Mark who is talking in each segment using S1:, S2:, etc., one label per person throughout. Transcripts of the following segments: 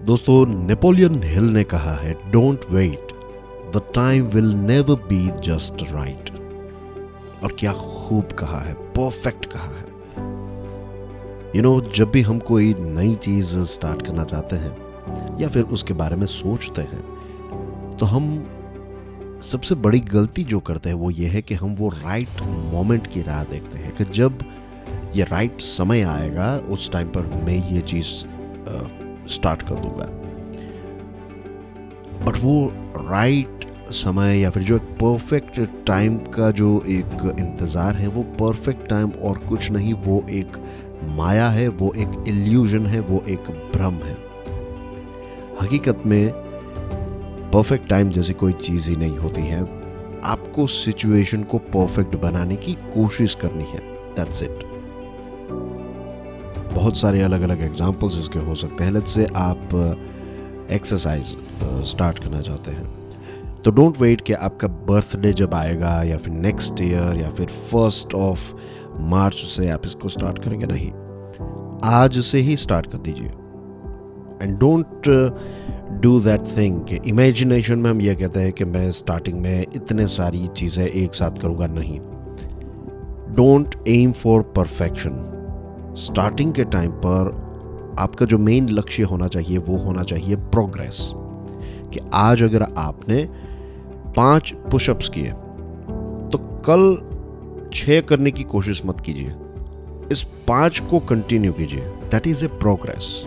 S1: दोस्तों Napoleon Hill ने कहा है don't wait the time will never be just right और क्या खूब कहा है परफेक्ट कहा है। यू you नो know, जब भी हम कोई नई चीज़ स्टार्ट करना चाहते हैं या फिर उसके बारे में सोचते हैं तो हम सबसे बड़ी गलती जो करते हैं वो ये है कि हम वो राइट मोमेंट की राह देखते हैं कि जब ये राइट समय आएगा उस टाइम पर मैं ये चीज़ स्टार्ट कर दूँगा। बट वो राइट समय या फिर जो एक परफेक्ट टाइम का जो एक इंतज़ार है, वो परफेक्ट टाइम और कुछ नहीं, वो एक माया है, वो एक इल्यूजन है, वो एक भ्रम है। हकीकत में परफेक्ट टाइम जैसी कोई चीज़ ही नहीं होती है। आपको सिचुएशन को परफेक्ट बनाने की कोशिश करनी है। दैट्स इट बहुत सारे अलग अलग एग्जाम्पल्स इसके हो सकते हैं। से आप एक्सरसाइज uh, स्टार्ट uh, करना चाहते हैं। तो डोंट वेट कि आपका बर्थडे जब आएगा या फिर नेक्स्ट ईयर या फिर फ़र्स्ट ऑफ़ मार्च से आप इसको स्टार्ट करेंगे नहीं। आज से ही स्टार्ट कर दीजिए। And don't do that thing कि इमेजिनेशन में हम ये कहते हैं कि मैं स्टार्टिंग में इतने सारी चीज़ें एक साथ करूँगा नहीं। Don't aim for perfection starting के टाइम पर आपका जो मेन लक्ष्य होना चाहिए, वो होना चाहिए प्रोग्रेस कि आज अगर आपने पाँच पुशअप्स किए तो कल छह करने की कोशिश मत कीजिए। इस पाँच को कंटिन्यू कीजिए। दैट इज़ ए प्रोग्रेस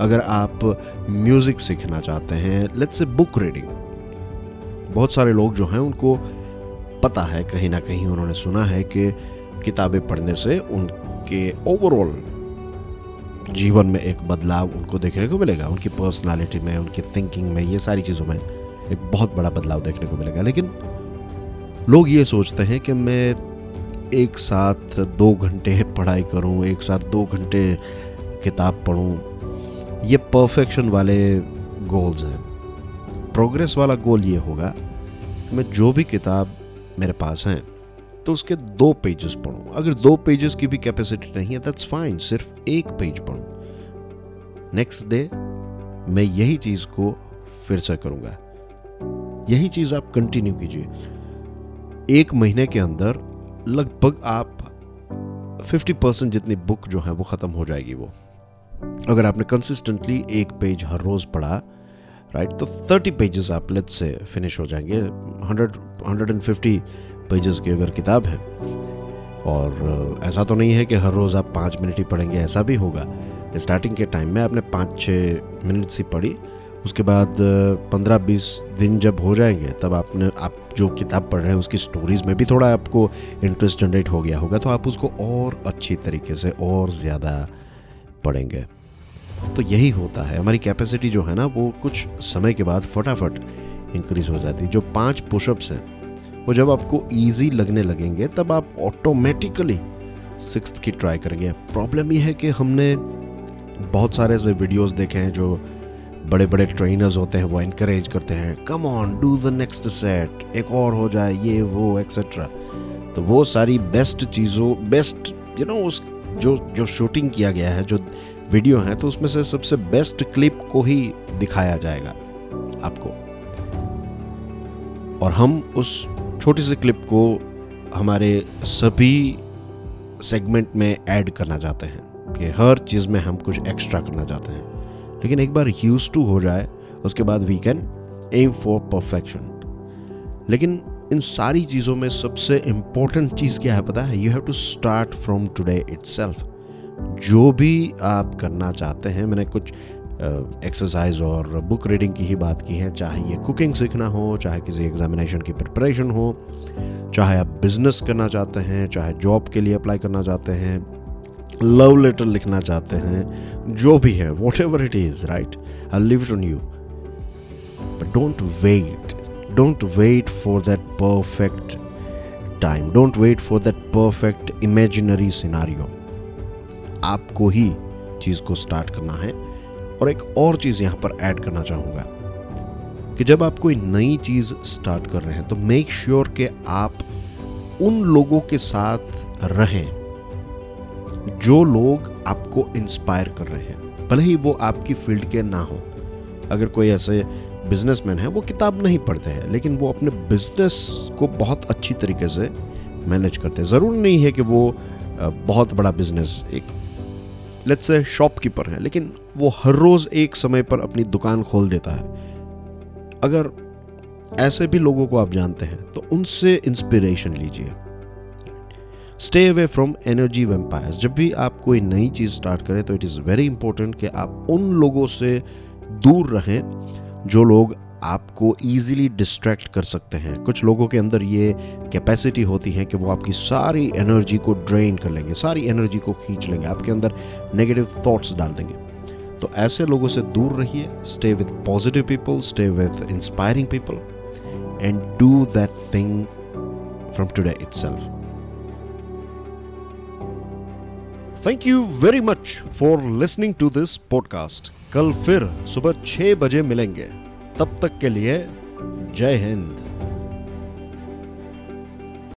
S1: अगर आप म्यूज़िक सीखना चाहते हैं लेट्स ए बुक रीडिंग बहुत सारे लोग जो हैं, उनको पता है, कहीं ना कहीं उन्होंने सुना है कि किताबें पढ़ने से उनके ओवरऑल जीवन में एक बदलाव उनको देखने को मिलेगा, उनकी पर्सनालिटी में, उनकी थिंकिंग में, ये सारी चीज़ों में एक बहुत बड़ा बदलाव देखने को मिलेगा। लेकिन लोग ये सोचते हैं कि मैं एक साथ दो घंटे पढ़ाई करूँ, एक साथ दो घंटे किताब पढ़ूं, ये परफेक्शन वाले गोल्स हैं। प्रोग्रेस वाला गोल ये होगा कि मैं जो भी किताब मेरे पास हैं तो उसके दो पेजेस पढ़ूं। अगर दो पेजेस की भी कैपेसिटी नहीं है दैट्स फाइन सिर्फ़ एक पेज पढ़ूं। नेक्स्ट डे मैं यही चीज़ को फिर से करूँगा। यही चीज़ आप कंटिन्यू कीजिए। एक महीने के अंदर लगभग आप 50 परसेंट जितनी बुक जो है वो ख़त्म हो जाएगी वो। अगर आपने कंसिस्टेंटली एक पेज हर रोज़ पढ़ा राइट तो 30 पेजेस आप लेट से फिनिश हो जाएँगे। 100 150 पेजेस की अगर किताब है। और ऐसा तो नहीं है कि हर रोज़ आप पाँच मिनट ही पढ़ेंगे, ऐसा भी होगा। स्टार्टिंग के टाइम में आपने पाँच छः मिनट से पढ़ी, उसके बाद पंद्रह बीस दिन जब हो जाएँगे, तब आपने, आप जो किताब पढ़ रहे हैं, उसकी स्टोरीज में भी थोड़ा आपको इंटरेस्ट जनरेट हो गया होगा तो आप उसको और अच्छी तरीके से और ज़्यादा पढ़ेंगे। तो यही होता है। हमारी कैपेसिटी जो है ना, वो कुछ समय के बाद फटाफट इंक्रीज हो जाती है। जो पाँच पुशअप्स हैं वो जब आपको ईजी लगने लगेंगे, तब आप ऑटोमेटिकली सिक्स की ट्राई करेंगे। प्रॉब्लम ये है कि हमने बहुत सारे ऐसे वीडियोस देखे हैं जो बड़े बड़े ट्रेनर्स होते हैं, वो इनक्रेज करते हैं come on do the next set एक और हो जाए, ये, वो एक्सेट्रा तो वो सारी बेस्ट चीज़ों बेस्ट यू नो उस, जो जो शूटिंग किया गया है, जो वीडियो है तो उसमें से सबसे बेस्ट क्लिप को ही दिखाया जाएगा आपको। और हम उस छोटी सी क्लिप को हमारे सभी सेगमेंट में ऐड करना चाहते हैं कि हर चीज़ में हम कुछ एक्स्ट्रा करना चाहते हैं। लेकिन एक बार यूज़ टू हो जाए, उसके बाद we can aim for perfection लेकिन इन सारी चीज़ों में सबसे इंपॉर्टेंट चीज़ क्या है पता है? You have to start from today it's जो भी आप करना चाहते हैं, मैंने कुछ एक्सरसाइज और बुक रीडिंग की ही बात की है, चाहे ये कुकिंग सीखना हो, चाहे किसी एग्जामिनेशन की प्रिपरेशन हो, चाहे आप बिज़नेस करना चाहते हैं, चाहे जॉब के लिए अप्लाई करना चाहते हैं लव लेटर लिखना चाहते हैं, जो भी है whatever it is right I leave it on you but don't wait don't wait for that perfect time don't wait for that perfect imaginary scenario आपको ही चीज़ को स्टार्ट करना है। और एक और चीज़ यहाँ पर ऐड करना चाहूँगा कि जब आप कोई नई चीज़ स्टार्ट कर रहे हैं तो मेक श्योर sure कि आप उन लोगों के साथ रहें जो लोग आपको इंस्पायर कर रहे हैं। भले ही वो आपकी फ़ील्ड के ना हो। अगर कोई ऐसे बिजनेसमैन है, वो किताब नहीं पढ़ते हैं, लेकिन वो अपने बिज़नेस को बहुत अच्छी तरीके से मैनेज करते हैं। ज़रूर नहीं है कि वो बहुत बड़ा बिज़नेस एक लेट्स से शॉपकीपर है, लेकिन वो हर रोज़ एक समय पर अपनी दुकान खोल देता है। अगर ऐसे भी लोगों को आप जानते हैं तो उनसे इंस्पिरेशन लीजिए। Stay away from energy vampires जब भी आप कोई नई चीज़ स्टार्ट करें तो इट इज़ वेरी इंपॉर्टेंट कि आप उन लोगों से दूर रहें, जो लोग आपको ईजिली डिस्ट्रैक्ट कर सकते हैं। कुछ लोगों के अंदर ये कैपेसिटी होती है कि वो आपकी सारी एनर्जी को ड्रेन कर लेंगे, सारी एनर्जी को खींच लेंगे, आपके अंदर नेगेटिव थॉट्स डाल देंगे। तो ऐसे लोगों से दूर रहिए stay with positive people stay with inspiring people and do that thing from today itself thank you very much for listening to this podcast कल फिर सुबह छह बजे मिलेंगे। तब तक के लिए जय हिंद।